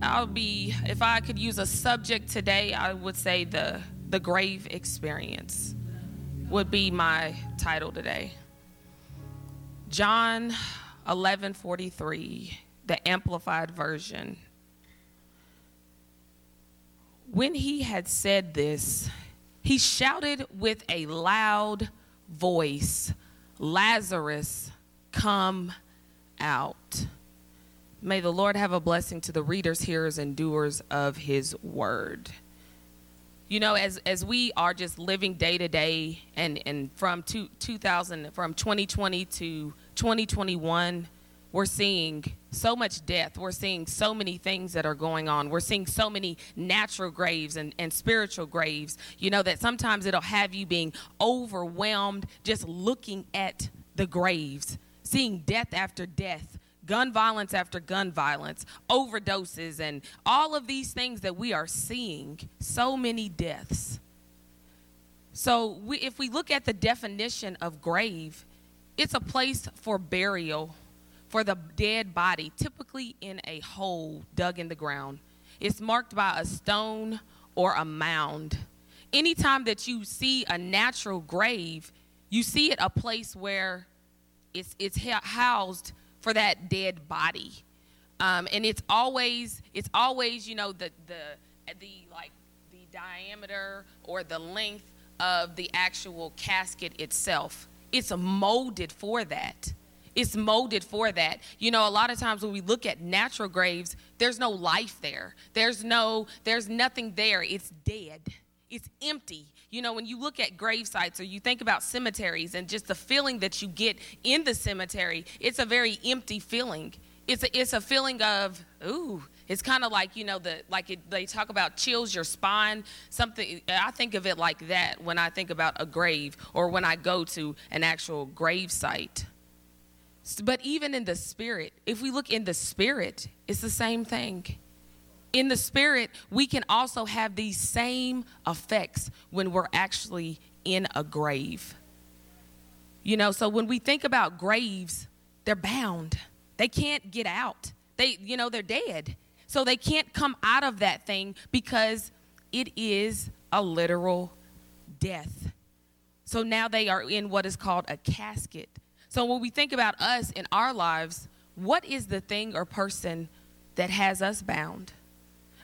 I'll be if I could use a subject today, I would say the the grave experience would be my title today. John 11:43, the amplified version. When he had said this, he shouted with a loud voice, Lazarus, come out. May the Lord have a blessing to the readers, hearers, and doers of his word. You know, as, as we are just living day to day and, and from two, 2000, from 2020 to 2021, we're seeing so much death. We're seeing so many things that are going on. We're seeing so many natural graves and, and spiritual graves, you know, that sometimes it'll have you being overwhelmed just looking at the graves, seeing death after death gun violence after gun violence, overdoses, and all of these things that we are seeing, so many deaths. So, we, if we look at the definition of grave, it's a place for burial for the dead body, typically in a hole dug in the ground. It's marked by a stone or a mound. Anytime that you see a natural grave, you see it a place where it's, it's housed for that dead body. Um, and it's always it's always you know the the the like the diameter or the length of the actual casket itself. It's molded for that. It's molded for that. You know, a lot of times when we look at natural graves, there's no life there. There's no there's nothing there. It's dead. It's empty. You know, when you look at grave sites or you think about cemeteries and just the feeling that you get in the cemetery, it's a very empty feeling. It's a, it's a feeling of, ooh, it's kind of like, you know, the like it, they talk about chills your spine. Something I think of it like that when I think about a grave or when I go to an actual grave site. But even in the spirit, if we look in the spirit, it's the same thing in the spirit, we can also have these same effects when we're actually in a grave. You know, so when we think about graves, they're bound. They can't get out. They, you know, they're dead. So they can't come out of that thing because it is a literal death. So now they are in what is called a casket. So when we think about us in our lives, what is the thing or person that has us bound?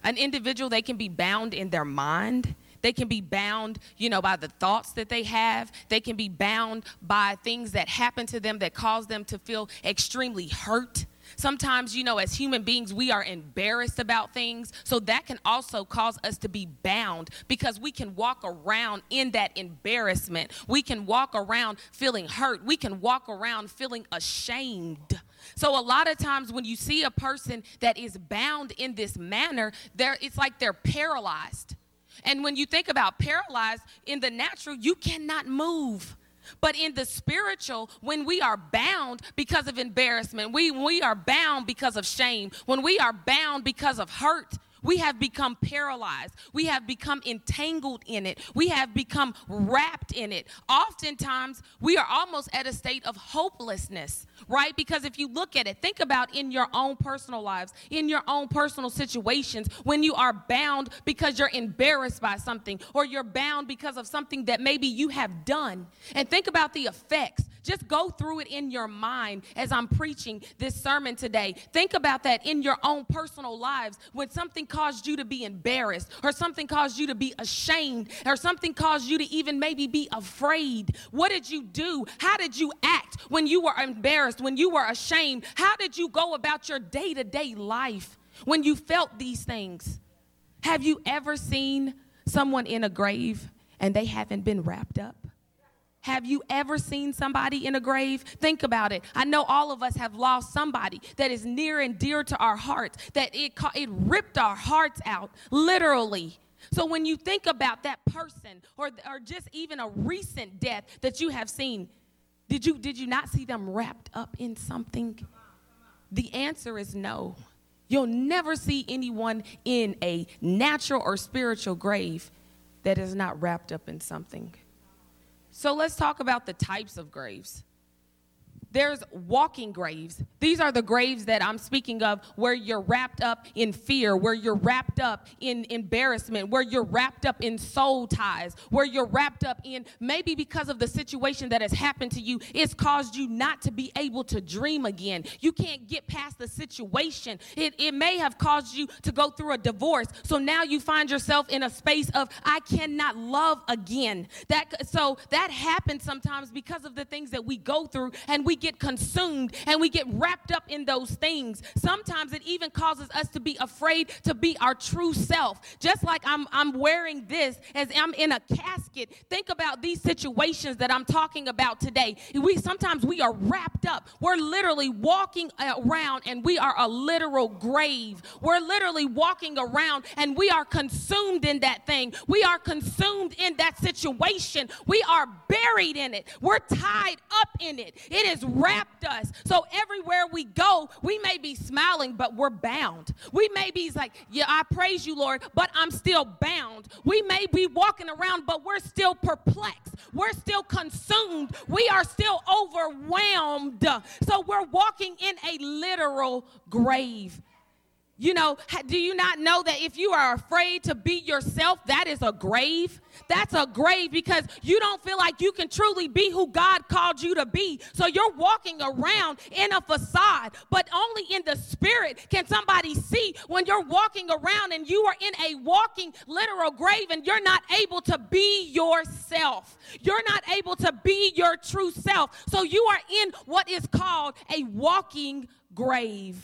An individual, they can be bound in their mind. They can be bound, you know, by the thoughts that they have. They can be bound by things that happen to them that cause them to feel extremely hurt. Sometimes, you know, as human beings, we are embarrassed about things. So that can also cause us to be bound because we can walk around in that embarrassment. We can walk around feeling hurt. We can walk around feeling ashamed so a lot of times when you see a person that is bound in this manner, there it's like they're paralyzed. And when you think about paralyzed in the natural, you cannot move. But in the spiritual, when we are bound because of embarrassment, we, we are bound because of shame, when we are bound because of hurt, we have become paralyzed. We have become entangled in it. We have become wrapped in it. Oftentimes, we are almost at a state of hopelessness, right? Because if you look at it, think about in your own personal lives, in your own personal situations, when you are bound because you're embarrassed by something or you're bound because of something that maybe you have done. And think about the effects. Just go through it in your mind as I'm preaching this sermon today. Think about that in your own personal lives when something caused you to be embarrassed or something caused you to be ashamed or something caused you to even maybe be afraid. What did you do? How did you act when you were embarrassed, when you were ashamed? How did you go about your day to day life when you felt these things? Have you ever seen someone in a grave and they haven't been wrapped up? Have you ever seen somebody in a grave? Think about it. I know all of us have lost somebody that is near and dear to our hearts, that it, it ripped our hearts out, literally. So when you think about that person or, or just even a recent death that you have seen, did you, did you not see them wrapped up in something? The answer is no. You'll never see anyone in a natural or spiritual grave that is not wrapped up in something. So let's talk about the types of graves. There's walking graves. These are the graves that I'm speaking of where you're wrapped up in fear, where you're wrapped up in embarrassment, where you're wrapped up in soul ties, where you're wrapped up in maybe because of the situation that has happened to you, it's caused you not to be able to dream again. You can't get past the situation. It, it may have caused you to go through a divorce. So now you find yourself in a space of, I cannot love again. That, so that happens sometimes because of the things that we go through and we get consumed and we get wrapped up in those things. Sometimes it even causes us to be afraid to be our true self. Just like I'm, I'm wearing this as I'm in a casket. Think about these situations that I'm talking about today. We sometimes we are wrapped up. We're literally walking around and we are a literal grave. We're literally walking around and we are consumed in that thing. We are consumed in that situation. We are buried in it. We're tied up in it. It has wrapped us. So everywhere we go, we may be smiling, but we're bound. We may be like, yeah, I praise you, Lord, but I'm still bound. We may be walking around, but we're still perplexed. We're still consumed. We are still overwhelmed. So we're walking in a literal grave. You know, do you not know that if you are afraid to be yourself, that is a grave? That's a grave because you don't feel like you can truly be who God called you to be. So you're walking around in a facade, but only in the spirit can somebody see when you're walking around and you are in a walking literal grave and you're not able to be yourself. You're not able to be your true self. So you are in what is called a walking grave.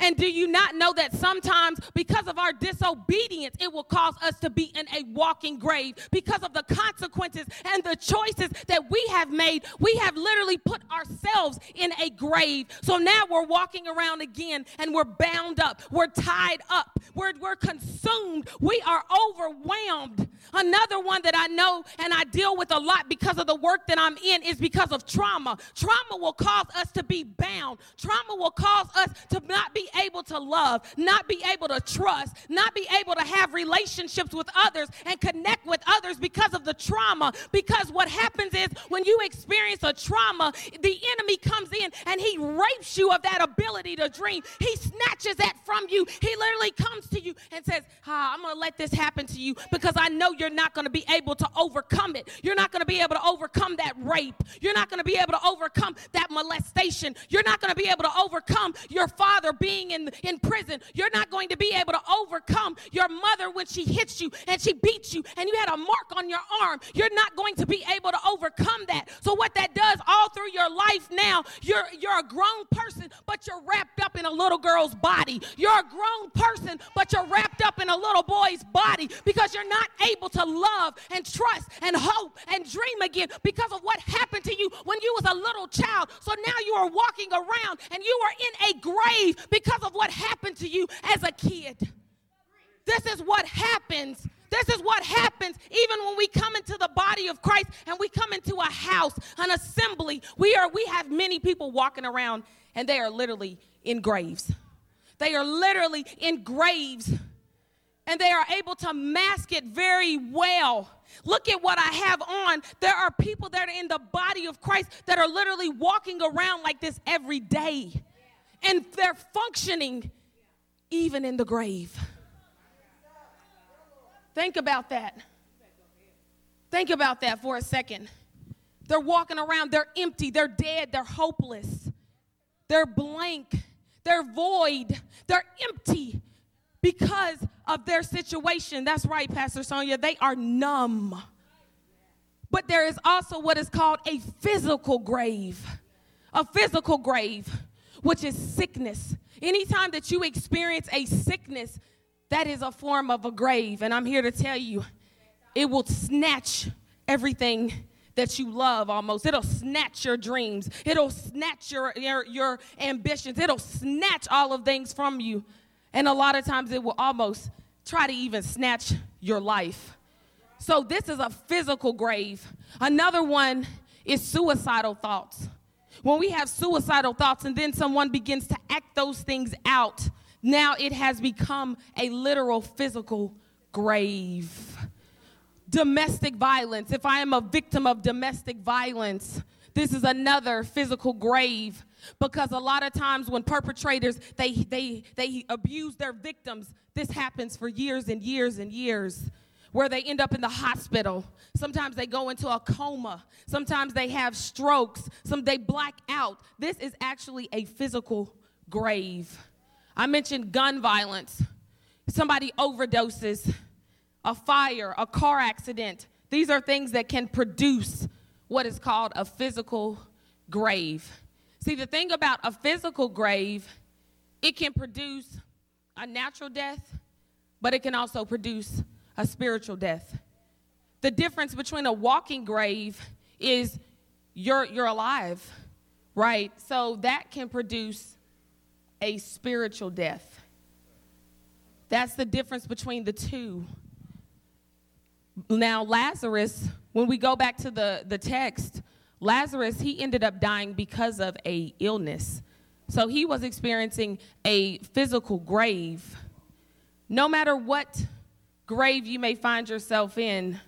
And do you not know that sometimes because of our disobedience, it will cause us to be in a walking grave because of the consequences and the choices that we have made? We have literally put ourselves in a grave. So now we're walking around again and we're bound up, we're tied up, we're, we're consumed, we are overwhelmed. Another one that I know and I deal with a lot because of the work that I'm in is because of trauma. Trauma will cause us to be bound, trauma will cause us to not be able to love, not be able to trust, not be able to have relationships with others and connect with others because of the trauma. Because what happens is when you experience a trauma, the enemy comes in and he rapes you of that ability to dream. He snatches that from you. He literally comes ah, I'm going to let this happen to you because I know you're not going to be able to overcome it. You're not going to be able to overcome that rape. You're not going to be able to overcome that molestation. You're not going to be able to overcome your father being in, in prison, you're not going to be able to overcome your mother when she hits you and she beats you and you had a mark on your arm. You're not going to be able to overcome that. So what that does all through your life now, you're you're a grown person, but you're wrapped up in a little girl's body. You're a grown person, but you're wrapped up in a little boy's body because you're not able to love and trust and hope and dream again because of what happened to you when you was a little child. So now you are walking around and you are in a grave because of what happened to you as a kid. This is what happens. This is what happens even when we come into the body of Christ and we come into a house, an assembly. We are we have many people walking around and they are literally in graves. They are literally in graves and they are able to mask it very well. Look at what I have on. There are people that are in the body of Christ that are literally walking around like this every day and they're functioning even in the grave. Think about that. Think about that for a second. They're walking around, they're empty, they're dead, they're hopeless, they're blank, they're void, they're empty because of their situation. That's right, Pastor Sonia. They are numb. But there is also what is called a physical grave. A physical grave which is sickness. Anytime that you experience a sickness, that is a form of a grave. And I'm here to tell you, it will snatch everything that you love almost. It'll snatch your dreams. It'll snatch your, your, your ambitions. It'll snatch all of things from you. And a lot of times it will almost try to even snatch your life. So this is a physical grave. Another one is suicidal thoughts. When we have suicidal thoughts and then someone begins to act those things out, now it has become a literal physical grave. Domestic violence. If I am a victim of domestic violence, this is another physical grave because a lot of times when perpetrators they they they abuse their victims this happens for years and years and years where they end up in the hospital. Sometimes they go into a coma. Sometimes they have strokes. Some they black out. This is actually a physical grave. I mentioned gun violence. Somebody overdoses a fire a car accident. These are things that can produce what is called a physical grave See, the thing about a physical grave, it can produce a natural death, but it can also produce a spiritual death. The difference between a walking grave is you're, you're alive, right? So that can produce a spiritual death. That's the difference between the two. Now, Lazarus, when we go back to the, the text, Lazarus, he ended up dying because of a illness. So he was experiencing a physical grave. No matter what grave you may find yourself in,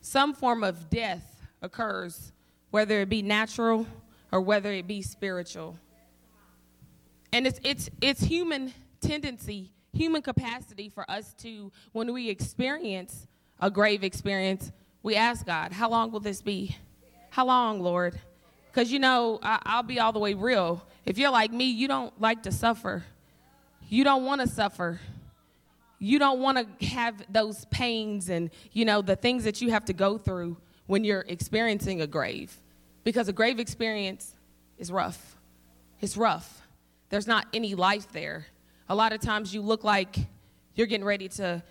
some form of death occurs, whether it be natural or whether it be spiritual. And it's, it's, it's human tendency, human capacity for us to, when we experience a grave experience, we ask God, how long will this be? How long, Lord? Because, you know, I, will be all the way real. If you're like me, you don't like to suffer. You don't want to suffer. You don't want to have those pains and, you know, the things that you have to go through when you're experiencing a grave. Because a grave experience is rough. It's rough. There's not any life there. A lot of times you look like you're getting ready to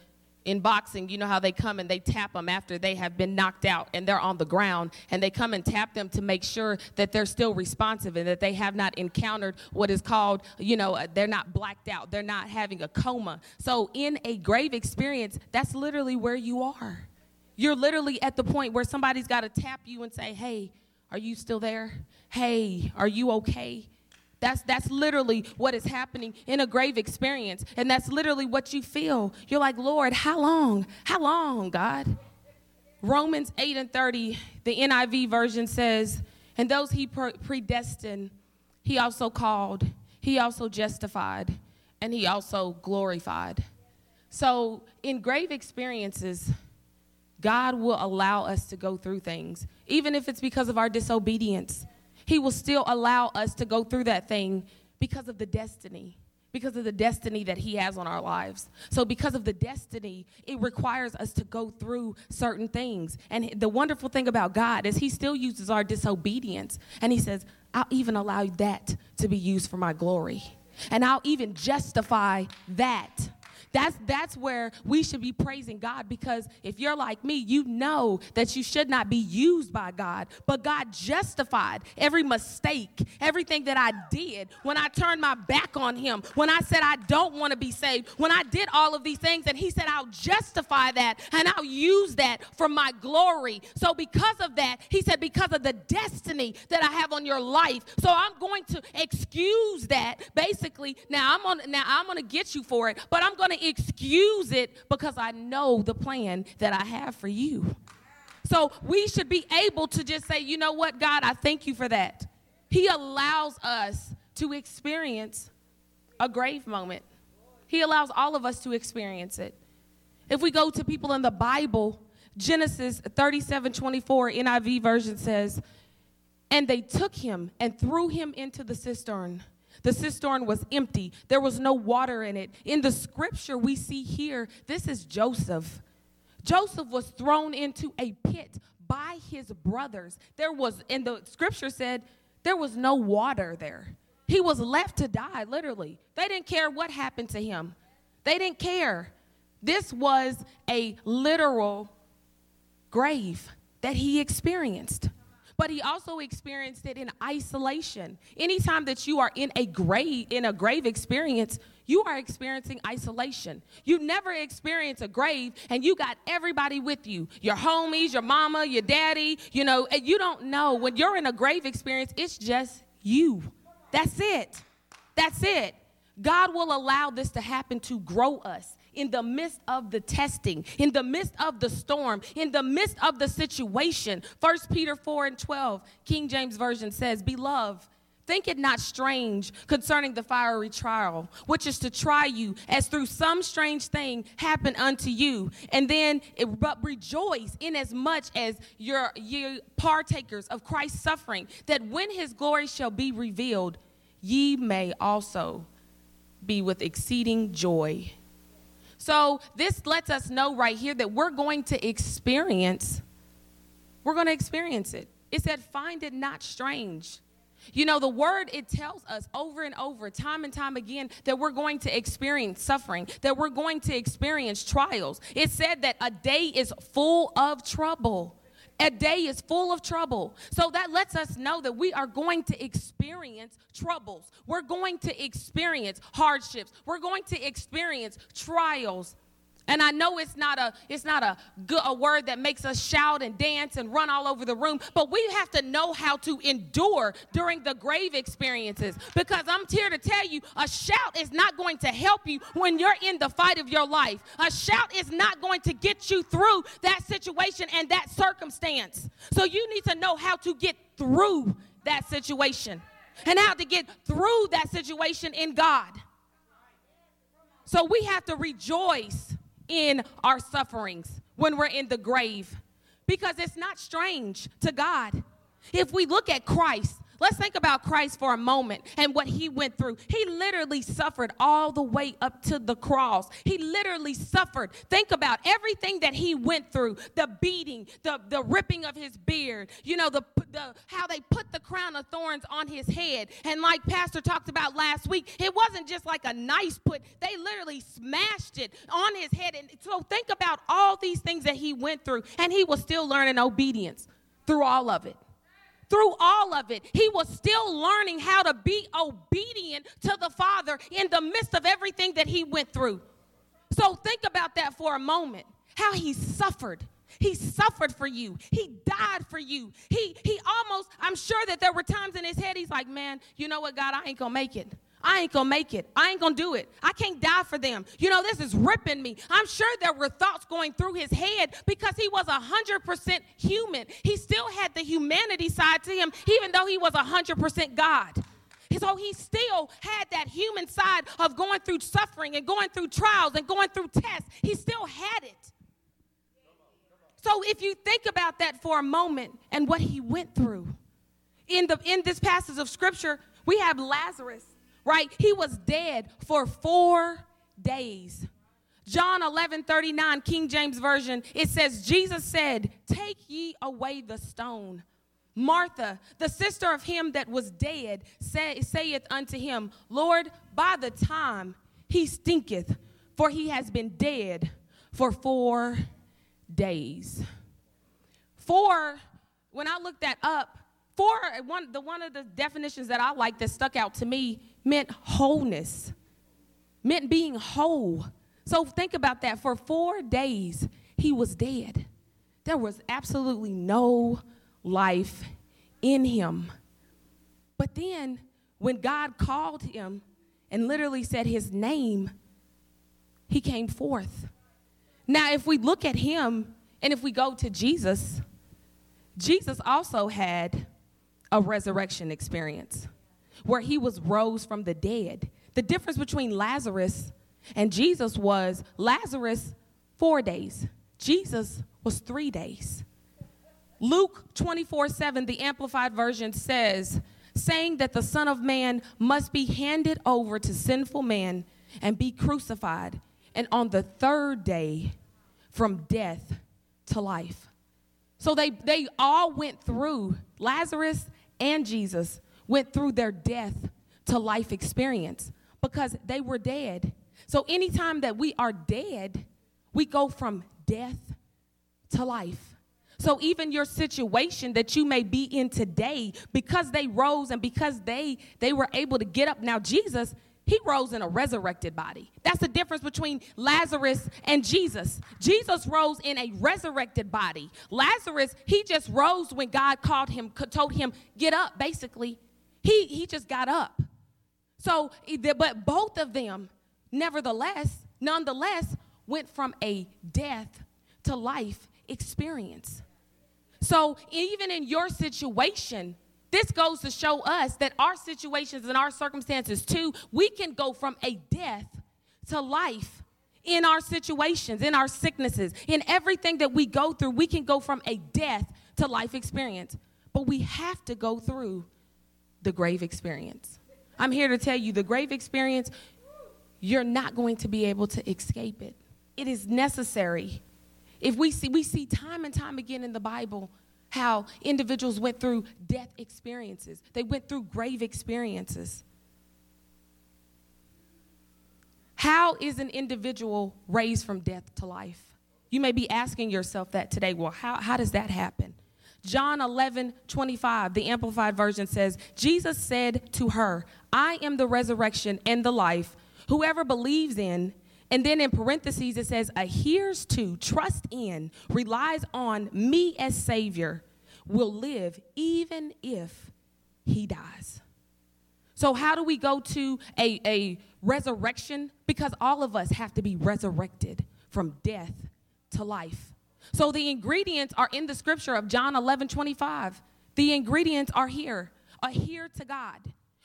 in boxing, you know how they come and they tap them after they have been knocked out and they're on the ground, and they come and tap them to make sure that they're still responsive and that they have not encountered what is called, you know, uh, they're not blacked out, they're not having a coma. So, in a grave experience, that's literally where you are. You're literally at the point where somebody's got to tap you and say, Hey, are you still there? Hey, are you okay? That's, that's literally what is happening in a grave experience. And that's literally what you feel. You're like, Lord, how long? How long, God? Romans 8 and 30, the NIV version says, And those he predestined, he also called, he also justified, and he also glorified. So in grave experiences, God will allow us to go through things, even if it's because of our disobedience he will still allow us to go through that thing because of the destiny because of the destiny that he has on our lives. So, because of the destiny, it requires us to go through certain things. And the wonderful thing about God is he still uses our disobedience. And he says, I'll even allow that to be used for my glory. And I'll even justify that that's, that's where we should be praising God because if you're like me, you know that you should not be used by God. But God justified every mistake, everything that I did when I turned my back on Him, when I said I don't want to be saved, when I did all of these things. And He said, I'll justify that and I'll use that for my glory. So, because of that, He said, because of the destiny that I have on your life, so I'm going to excuse that basically. Now, I'm on, now I'm going to get you for it, but I'm going to excuse it because I know the plan that I have for you. So we should be able to just say, you know what, God, I thank you for that. He allows us to experience a grave moment, He allows all of us to experience it. If we go to people in the Bible, Genesis 37 24, NIV version says, And they took him and threw him into the cistern the cistern was empty, there was no water in it. In the scripture we see here, this is Joseph. Joseph was thrown into a pit by his brothers. There was, and the scripture said, there was no water there. He was left to die, literally. They didn't care what happened to him, they didn't care. This was a literal grave that he experienced but he also experienced it in isolation. Anytime that you are in a grave in a grave experience, you are experiencing isolation. You never experience a grave and you got everybody with you. Your homies, your mama, your daddy, you know, and you don't know when you're in a grave experience, it's just you. That's it. That's it. God will allow this to happen to grow us in the midst of the testing, in the midst of the storm, in the midst of the situation. 1 Peter 4 and 12, King James Version says, Beloved, Think it not strange concerning the fiery trial, which is to try you, as through some strange thing happen unto you. And then it, but rejoice in as much as you're, you partakers of Christ's suffering, that when his glory shall be revealed, ye may also be with exceeding joy. So this lets us know right here that we're going to experience, we're going to experience it. It said, find it not strange you know, the word, it tells us over and over, time and time again, that we're going to experience suffering, that we're going to experience trials. It said that a day is full of trouble. A day is full of trouble. So that lets us know that we are going to experience troubles. We're going to experience hardships. We're going to experience trials. And I know it's not a it's not a good a word that makes us shout and dance and run all over the room, but we have to know how to endure during the grave experiences. Because I'm here to tell you, a shout is not going to help you when you're in the fight of your life. A shout is not going to get you through that situation and that circumstance. So you need to know how to get through that situation and how to get through that situation in God. So we have to rejoice in our sufferings when we're in the grave because it's not strange to God. If we look at Christ, Let's think about Christ for a moment and what he went through. He literally suffered all the way up to the cross. He literally suffered. Think about everything that he went through the beating, the, the ripping of his beard, you know, the, the, how they put the crown of thorns on his head. And like Pastor talked about last week, it wasn't just like a nice put, they literally smashed it on his head. And so think about all these things that he went through, and he was still learning obedience through all of it through all of it, he was still learning how to be obedient to the Father in the midst of everything that he went through. So think about that for a moment. How he suffered. He suffered for you. He died for you. He he almost I'm sure that there were times in his head he's like, "Man, you know what, God, I ain't going to make it. I ain't gonna make it. I ain't gonna do it. I can't die for them. You know, this is ripping me. I'm sure there were thoughts going through his head because he was 100% human. He still had the humanity side to him, even though he was 100% God. So he still had that human side of going through suffering and going through trials and going through tests. He still had it. So if you think about that for a moment and what he went through, in, the, in this passage of scripture, we have Lazarus right? He was dead for four days. John 11 39, King James Version, it says, Jesus said, Take ye away the stone. Martha, the sister of him that was dead, say, saith unto him, Lord, by the time he stinketh, for he has been dead for four days. Four, when I looked that up, four, one, the, one of the definitions that I like that stuck out to me meant wholeness, meant being whole. So think about that. For four days, he was dead. There was absolutely no life in him. But then, when God called him and literally said his name, he came forth. Now, if we look at him and if we go to Jesus, Jesus also had a resurrection experience where he was rose from the dead. The difference between Lazarus and Jesus was Lazarus, four days, Jesus was three days. Luke 24 7, the Amplified Version says, saying that the Son of Man must be handed over to sinful man and be crucified, and on the third day from death to life. So they, they all went through, Lazarus and Jesus went through their death to life experience because they were dead. So anytime that we are dead, we go from death to life. So even your situation that you may be in today because they rose and because they they were able to get up. Now Jesus, he rose in a resurrected body. That's the difference between Lazarus and Jesus. Jesus rose in a resurrected body. Lazarus, he just rose when God called him, told him, get up, basically. He, he just got up. So, but both of them, nevertheless, nonetheless, went from a death to life experience. So, even in your situation, this goes to show us that our situations and our circumstances too, we can go from a death to life in our situations, in our sicknesses, in everything that we go through. We can go from a death to life experience, but we have to go through the grave experience. I'm here to tell you the grave experience, you're not going to be able to escape it. It is necessary. If we see, we see time and time again in the Bible how individuals went through death experiences, they went through grave experiences. How is an individual raised from death to life? You may be asking yourself that today. Well, how, how does that happen? John 11, 25, the Amplified Version says, Jesus said to her, I am the resurrection and the life. Whoever believes in, and then in parentheses, it says, adheres to, trust in, relies on me as Savior, will live even if he dies. So, how do we go to a, a resurrection? Because all of us have to be resurrected from death to life. So, the ingredients are in the scripture of John 11 25. The ingredients are here. Adhere to God.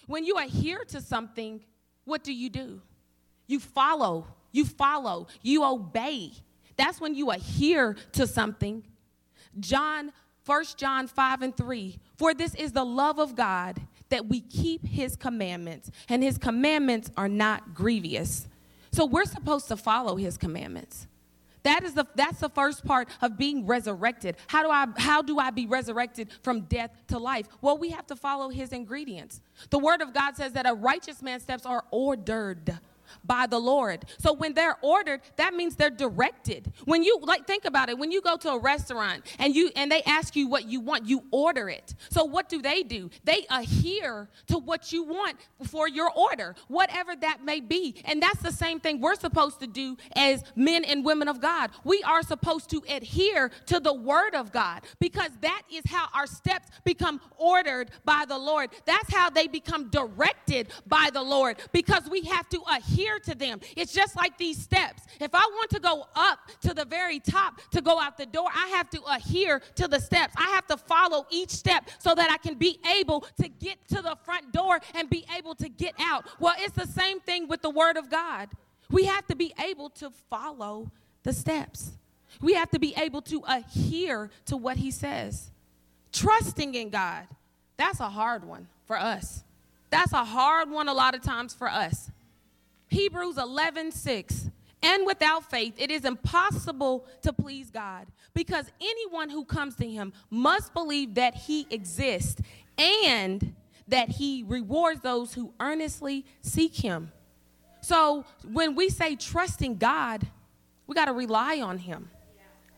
When you adhere to something, what do you do? You follow you follow, you obey. That's when you adhere to something. John, 1 John 5 and 3. For this is the love of God that we keep his commandments, and his commandments are not grievous. So we're supposed to follow his commandments. That is the that's the first part of being resurrected. How do I how do I be resurrected from death to life? Well, we have to follow his ingredients. The word of God says that a righteous man's steps are ordered by the Lord. So when they're ordered, that means they're directed. When you like think about it, when you go to a restaurant and you and they ask you what you want, you order it. So what do they do? They adhere to what you want for your order, whatever that may be. And that's the same thing we're supposed to do as men and women of God. We are supposed to adhere to the word of God because that is how our steps become ordered by the Lord. That's how they become directed by the Lord because we have to adhere to them. It's just like these steps. If I want to go up to the very top to go out the door, I have to adhere to the steps. I have to follow each step so that I can be able to get to the front door and be able to get out. Well, it's the same thing with the Word of God. We have to be able to follow the steps. We have to be able to adhere to what He says. Trusting in God, that's a hard one for us. That's a hard one a lot of times for us. Hebrews 11 6. And without faith, it is impossible to please God because anyone who comes to him must believe that he exists and that he rewards those who earnestly seek him. So when we say trusting God, we got to rely on him.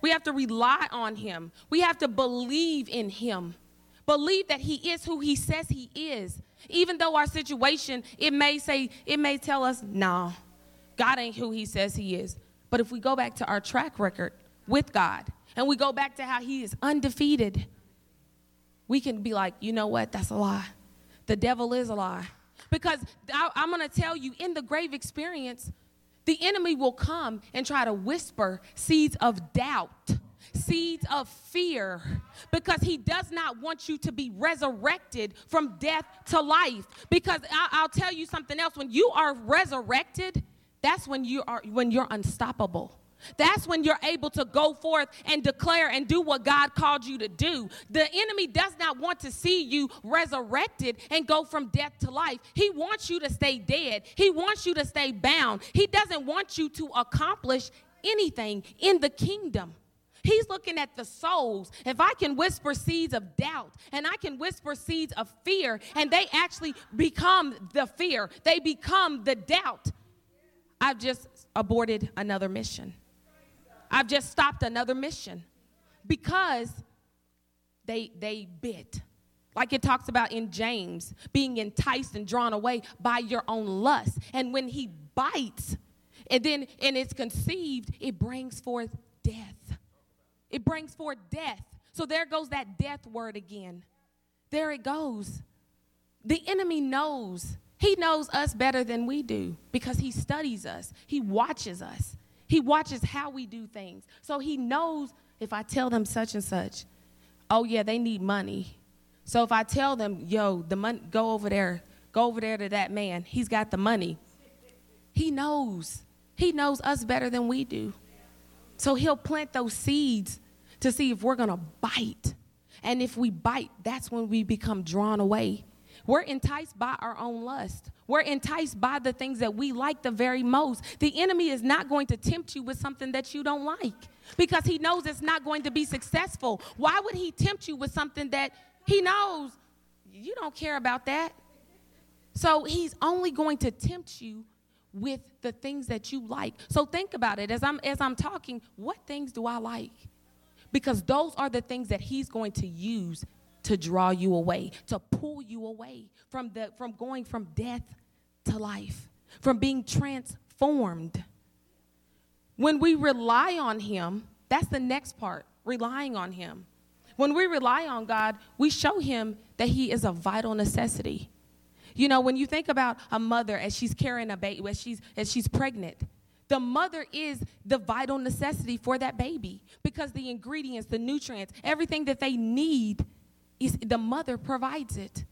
We have to rely on him. We have to believe in him. Believe that he is who he says he is. Even though our situation, it may say, it may tell us, no, God ain't who he says he is. But if we go back to our track record with God and we go back to how he is undefeated, we can be like, you know what? That's a lie. The devil is a lie. Because I, am going to tell you, in the grave experience, the enemy will come and try to whisper seeds of doubt seeds of fear because he does not want you to be resurrected from death to life. Because I, will tell you something else when you are resurrected, that's when you are when you're unstoppable. That's when you're able to go forth and declare and do what God called you to do. The enemy does not want to see you resurrected and go from death to life. He wants you to stay dead. He wants you to stay bound. He doesn't want you to accomplish anything in the kingdom. He's looking at the souls. If I can whisper seeds of doubt and I can whisper seeds of fear, and they actually become the fear, they become the doubt, I've just aborted another mission. I've just stopped another mission because they they bit. Like it talks about in James, being enticed and drawn away by your own lust. And when he bites, and then and it's conceived, it brings forth death. It brings forth death. So there goes that death word again. There it goes. The enemy knows He knows us better than we do because he studies us, he watches us, he watches how we do things. So he knows if I tell them such and such, oh, yeah, they need money. So if I tell them, yo, the money, go over there, go over there to that man, he's got the money. He knows. He knows us better than we do. So he'll plant those seeds to see if we're going to bite. And if we bite, that's when we become drawn away. We're enticed by our own lust. We're enticed by the things that we like the very most. The enemy is not going to tempt you with something that you don't like because he knows it's not going to be successful. Why would he tempt you with something that he knows you don't care about that? So he's only going to tempt you with the things that you like. So think about it as I'm as I'm talking, what things do I like? Because those are the things that he's going to use to draw you away, to pull you away from the from going from death to life, from being transformed. When we rely on him, that's the next part, relying on him. When we rely on God, we show him that he is a vital necessity. You know, when you think about a mother as she's carrying a baby, as she's as she's pregnant, the mother is the vital necessity for that baby because the ingredients, the nutrients, everything that they need is the mother provides it.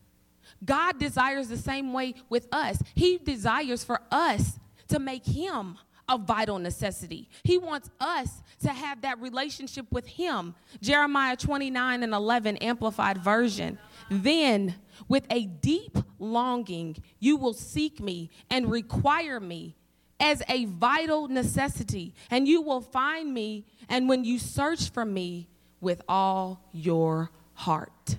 God desires the same way with us. He desires for us to make him a vital necessity. He wants us to have that relationship with him. Jeremiah 29 and 11 amplified version. Then with a deep longing, you will seek me and require me as a vital necessity, and you will find me. And when you search for me with all your heart.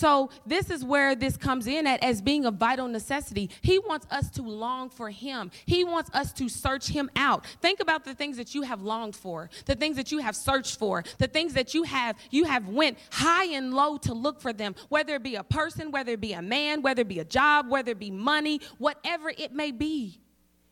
So, this is where this comes in at as being a vital necessity. He wants us to long for Him, He wants us to search Him out. Think about the things that you have longed for, the things that you have searched for, the things that you have you have went high and low to look for them, whether it be a person, whether it be a man, whether it be a job, whether it be money, whatever it may be.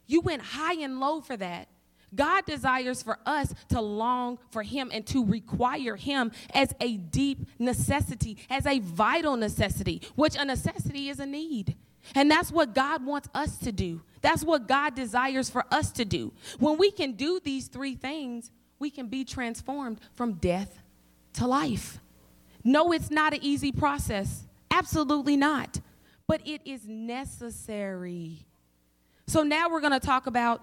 You went high and low for that. God desires for us to long for Him and to require Him as a deep necessity, as a vital necessity, which a necessity is a need. And that's what God wants us to do. That's what God desires for us to do. When we can do these three things, we can be transformed from death to life. No, it's not an easy process. Absolutely not. But it is necessary. So now we're going to talk about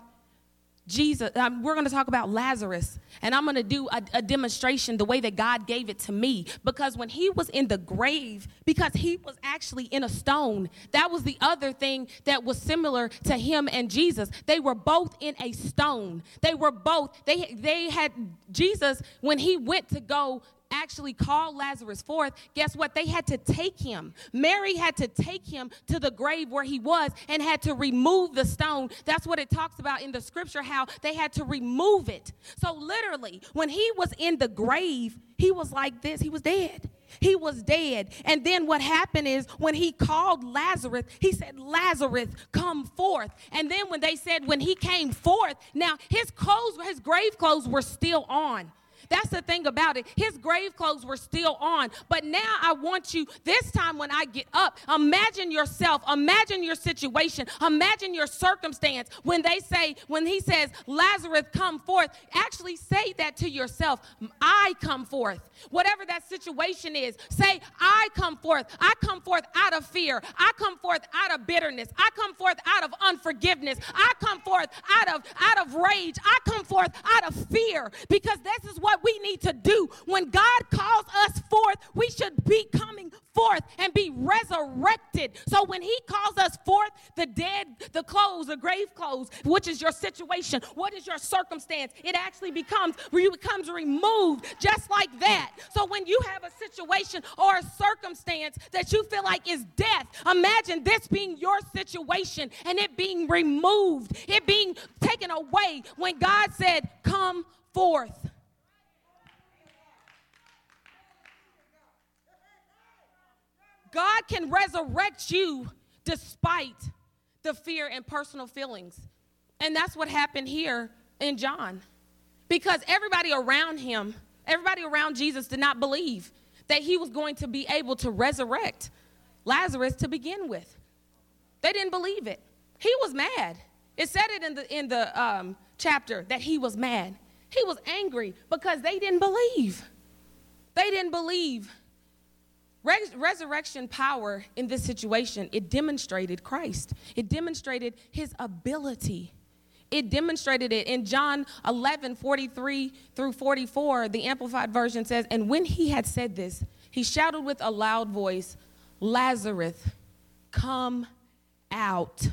Jesus, um, we're going to talk about Lazarus, and I'm going to do a, a, demonstration the way that God gave it to me. Because when he was in the grave, because he was actually in a stone, that was the other thing that was similar to him and Jesus. They were both in a stone. They were both, they, they had Jesus, when he went to go actually called Lazarus forth, guess what? They had to take him. Mary had to take him to the grave where he was and had to remove the stone. That's what it talks about in the scripture, how they had to remove it. So, literally, when he was in the grave, he was like this, he was dead. He was dead. And then what happened is when he called Lazarus, he said, Lazarus, come forth. And then when they said, when he came forth, now his clothes, his grave clothes were still on. That's the thing about it. His grave clothes were still on. But now I want you, this time when I get up, imagine yourself, imagine your situation, imagine your circumstance. When they say, when he says, Lazarus, come forth, actually say that to yourself. I come forth. Whatever that situation is, say, I come forth. I come forth out of fear. I come forth out of bitterness. I come forth out of unforgiveness. I come forth out of out of rage. I come forth out of fear because this is what what we need to do. When God calls us forth, we should be coming forth and be resurrected. So when He calls us forth, the dead, the clothes, the grave clothes, which is your situation, what is your circumstance, it actually becomes you becomes removed just like that. So when you have a situation or a circumstance that you feel like is death, imagine this being your situation and it being removed, it being taken away when God said, "Come forth." God can resurrect you despite the fear and personal feelings. And that's what happened here in John. Because everybody around him, everybody around Jesus did not believe that he was going to be able to resurrect Lazarus to begin with. They didn't believe it. He was mad. It said it in the in the um, chapter that he was mad. He was angry because they didn't believe. They didn't believe. Res- resurrection power in this situation, it demonstrated Christ. It demonstrated his ability. It demonstrated it in John 11, 43 through 44. The Amplified Version says, And when he had said this, he shouted with a loud voice, Lazarus, come out.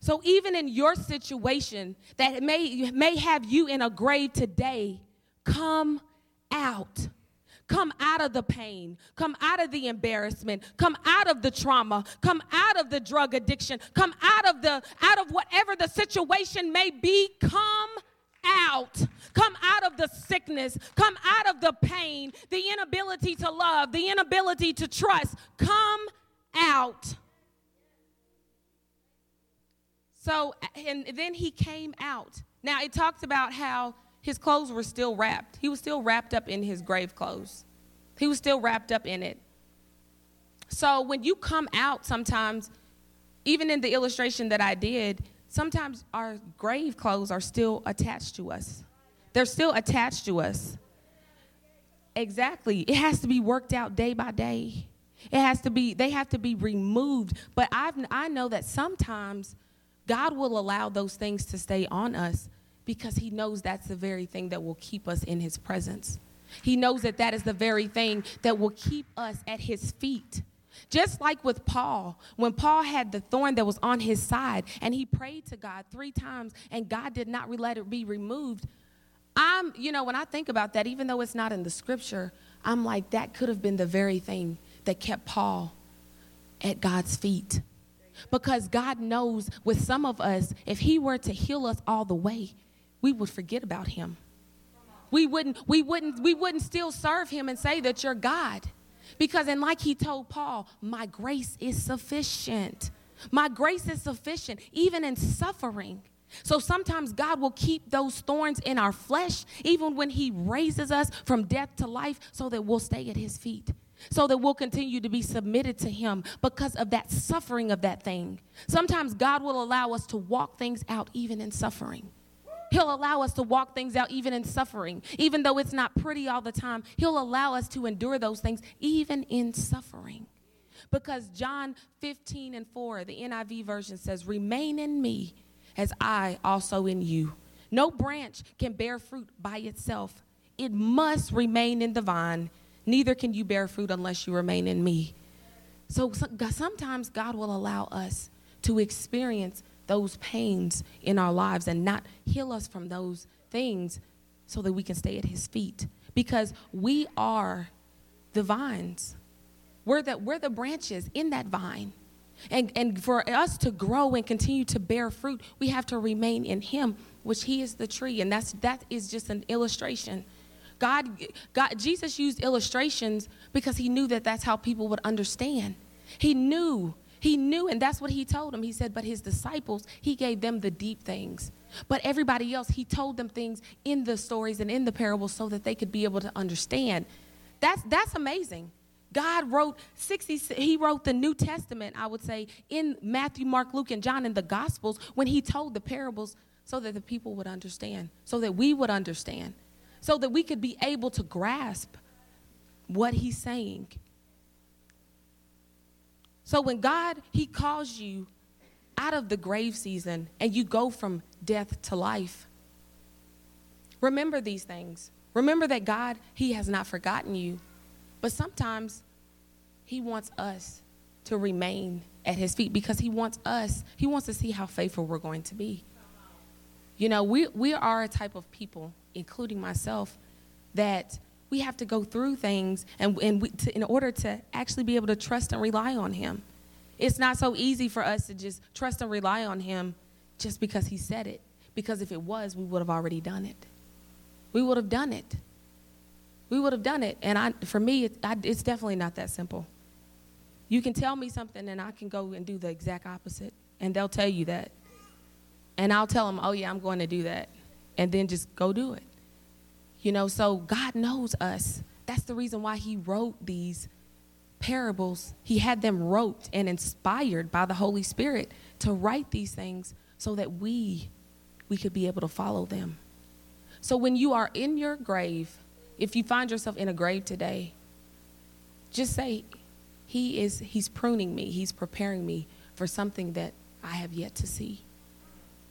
So even in your situation that may, may have you in a grave today, come out. Come out of the pain. Come out of the embarrassment. Come out of the trauma. Come out of the drug addiction. Come out of the out of whatever the situation may be. Come out. Come out of the sickness. Come out of the pain, the inability to love, the inability to trust. Come out. So, and then he came out. Now, it talks about how his clothes were still wrapped. He was still wrapped up in his grave clothes, he was still wrapped up in it. So, when you come out, sometimes, even in the illustration that I did, sometimes our grave clothes are still attached to us. They're still attached to us. Exactly. It has to be worked out day by day. It has to be, they have to be removed. But I've, I know that sometimes God will allow those things to stay on us because He knows that's the very thing that will keep us in His presence. He knows that that is the very thing that will keep us at His feet. Just like with Paul, when Paul had the thorn that was on his side and he prayed to God three times and God did not let it be removed. I'm, you know, when I think about that, even though it's not in the scripture, I'm like, that could have been the very thing that kept Paul at God's feet. Because God knows with some of us, if He were to heal us all the way, we would forget about Him. We wouldn't, we wouldn't, we wouldn't still serve Him and say that you're God. Because, and like He told Paul, my grace is sufficient. My grace is sufficient, even in suffering. So sometimes God will keep those thorns in our flesh, even when He raises us from death to life, so that we'll stay at His feet so that we'll continue to be submitted to Him because of that suffering of that thing. Sometimes God will allow us to walk things out even in suffering. He'll allow us to walk things out even in suffering. Even though it's not pretty all the time, He'll allow us to endure those things even in suffering. Because John 15 and 4, the NIV version says, Remain in me as I also in you. No branch can bear fruit by itself, it must remain in the vine neither can you bear fruit unless you remain in me. So sometimes God will allow us to experience those pains in our lives and not heal us from those things so that we can stay at his feet because we are the vines. We're the, we're the branches in that vine. And, and for us to grow and continue to bear fruit, we have to remain in him, which he is the tree. And that's, that is just an illustration God, God, Jesus used illustrations because he knew that that's how people would understand. He knew, he knew, and that's what he told them. He said, but his disciples, he gave them the deep things. But everybody else, he told them things in the stories and in the parables so that they could be able to understand. That's, that's amazing. God wrote 60, he wrote the New Testament, I would say, in Matthew, Mark, Luke, and John in the Gospels when he told the parables so that the people would understand, so that we would understand so that we could be able to grasp what he's saying. So when God, he calls you out of the grave season and you go from death to life, remember these things. Remember that God, he has not forgotten you. But sometimes he wants us to remain at his feet because he wants us, he wants to see how faithful we're going to be. You know, we, we are a type of people including myself, that we have to go through things and, and we, to, in order to actually be able to trust and rely on Him. It's not so easy for us to just trust and rely on Him just because He said it. Because if it was, we would have already done it. We would have done it. We would have done it. And I, for me, it, I, it's definitely not that simple. You can tell me something, and I can go and do the exact opposite, and they'll tell you that. And I'll tell them, oh, yeah, I'm going to do that and then just go do it. You know, so God knows us. That's the reason why He wrote these parables, he had them wrote and inspired by the Holy Spirit to write these things so that we we could be able to follow them. So when you are in your grave, if you find yourself in a grave today, just say he is he's pruning me, he's preparing me for something that I have yet to see.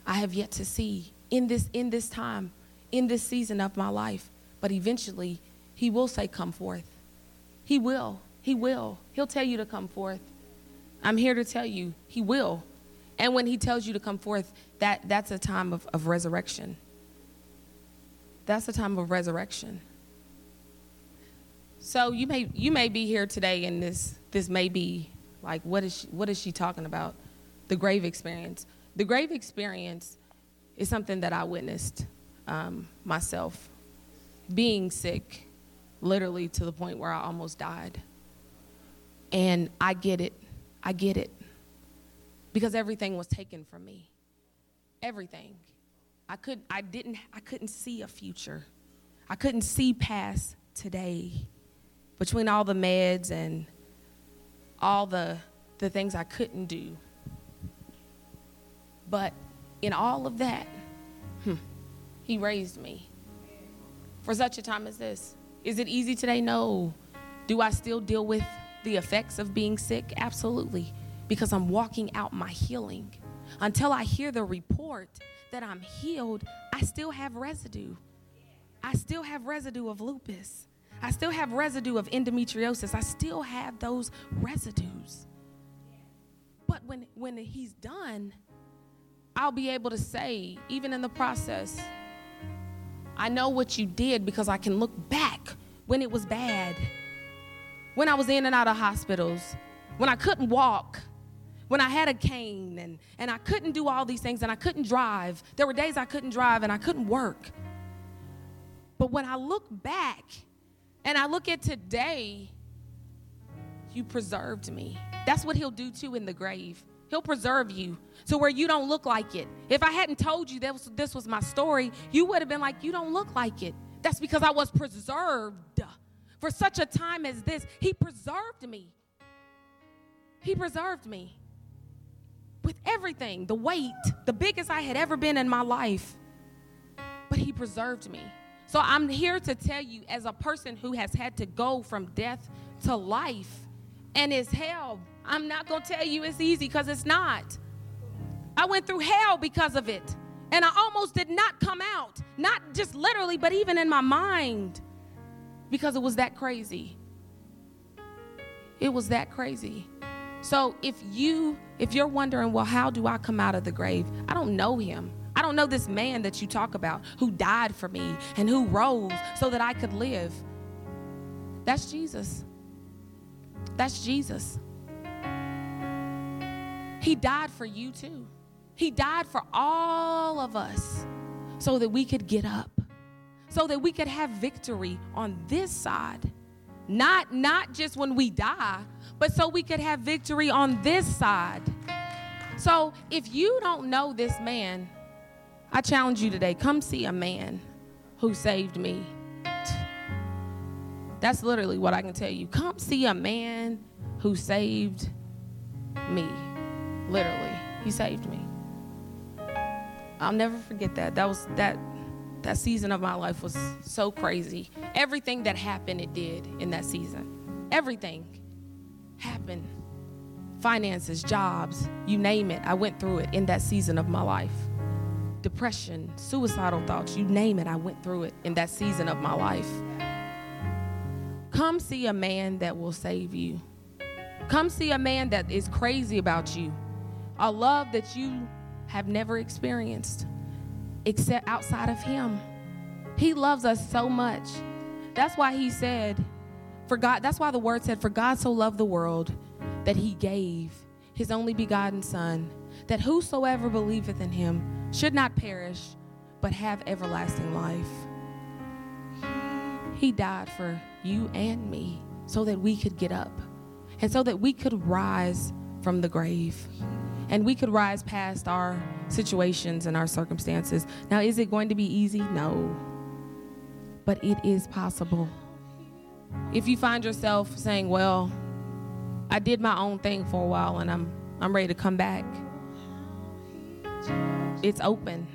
I have yet to see in this in this time, in this season of my life. But eventually he will say come forth. He will. He will. He'll tell you to come forth. I'm here to tell you, He will. And when He tells you to come forth, that, that's a time of, of resurrection. That's a time of resurrection. So you may you may be here today, and this this may be like what is she, what is she talking about? The grave experience. The grave experience is something that I witnessed um, myself, being sick, literally to the point where I almost died. And I get it. I get it. Because everything was taken from me. Everything. I could I didn't I couldn't see a future. I couldn't see past today. Between all the meds and all the the things I couldn't do. But in all of that, hmm, he raised me for such a time as this. Is it easy today? No. Do I still deal with the effects of being sick? Absolutely, because I'm walking out my healing. Until I hear the report that I'm healed, I still have residue. I still have residue of lupus. I still have residue of endometriosis. I still have those residues. But when, when he's done, I'll be able to say, even in the process, I know what you did because I can look back when it was bad when I was in and out of hospitals, when I couldn't walk, when I had a cane and, and I couldn't do all these things and I couldn't drive. There were days I couldn't drive and I couldn't work. But when I look back and I look at today, you preserved me. That's what he'll do too in the grave. He'll preserve you to where you don't look like it. If I hadn't told you that was, this was my story, you would have been like, You don't look like it. That's because I was preserved for such a time as this. He preserved me. He preserved me with everything the weight, the biggest I had ever been in my life. But He preserved me. So I'm here to tell you, as a person who has had to go from death to life and is hell, I'm not going to tell you it's easy because it's not. I went through hell because of it. And I almost did not come out, not just literally, but even in my mind because it was that crazy. It was that crazy. So if you if you're wondering, well, how do I come out of the grave? I don't know him. I don't know this man that you talk about who died for me and who rose so that I could live. That's Jesus. That's Jesus. He died for you too. He died for all of us so that we could get up so that we could have victory on this side. Not, not just when we die, but so we could have victory on this side. So if you don't know this man, I challenge you today come see a man who saved me. That's literally what I can tell you. Come see a man who saved me. Literally, he saved me. I'll never forget that. That was that that season of my life was so crazy. Everything that happened, it did in that season. Everything happened. Finances, jobs, you name it. I went through it in that season of my life. Depression, suicidal thoughts, you name it. I went through it in that season of my life. Come see a man that will save you. Come see a man that is crazy about you. A love that you have never experienced except outside of Him. He loves us so much. That's why He said, for God, that's why the word said, For God so loved the world that He gave His only begotten Son, that whosoever believeth in Him should not perish, but have everlasting life. He died for you and me so that we could get up and so that we could rise from the grave and we could rise past our situations and our circumstances. Now, is it going to be easy? No. But it is possible. If you find yourself saying, well, I did my own thing for a while and I'm I'm ready to come back. It's open.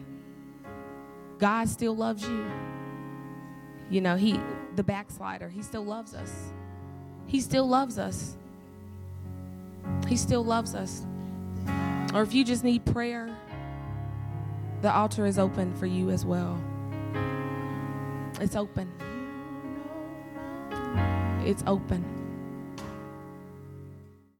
God still loves you. You know, he the backslider, he still loves us. He still loves us. He still loves us. Or if you just need prayer, the altar is open for you as well. It's open. It's open.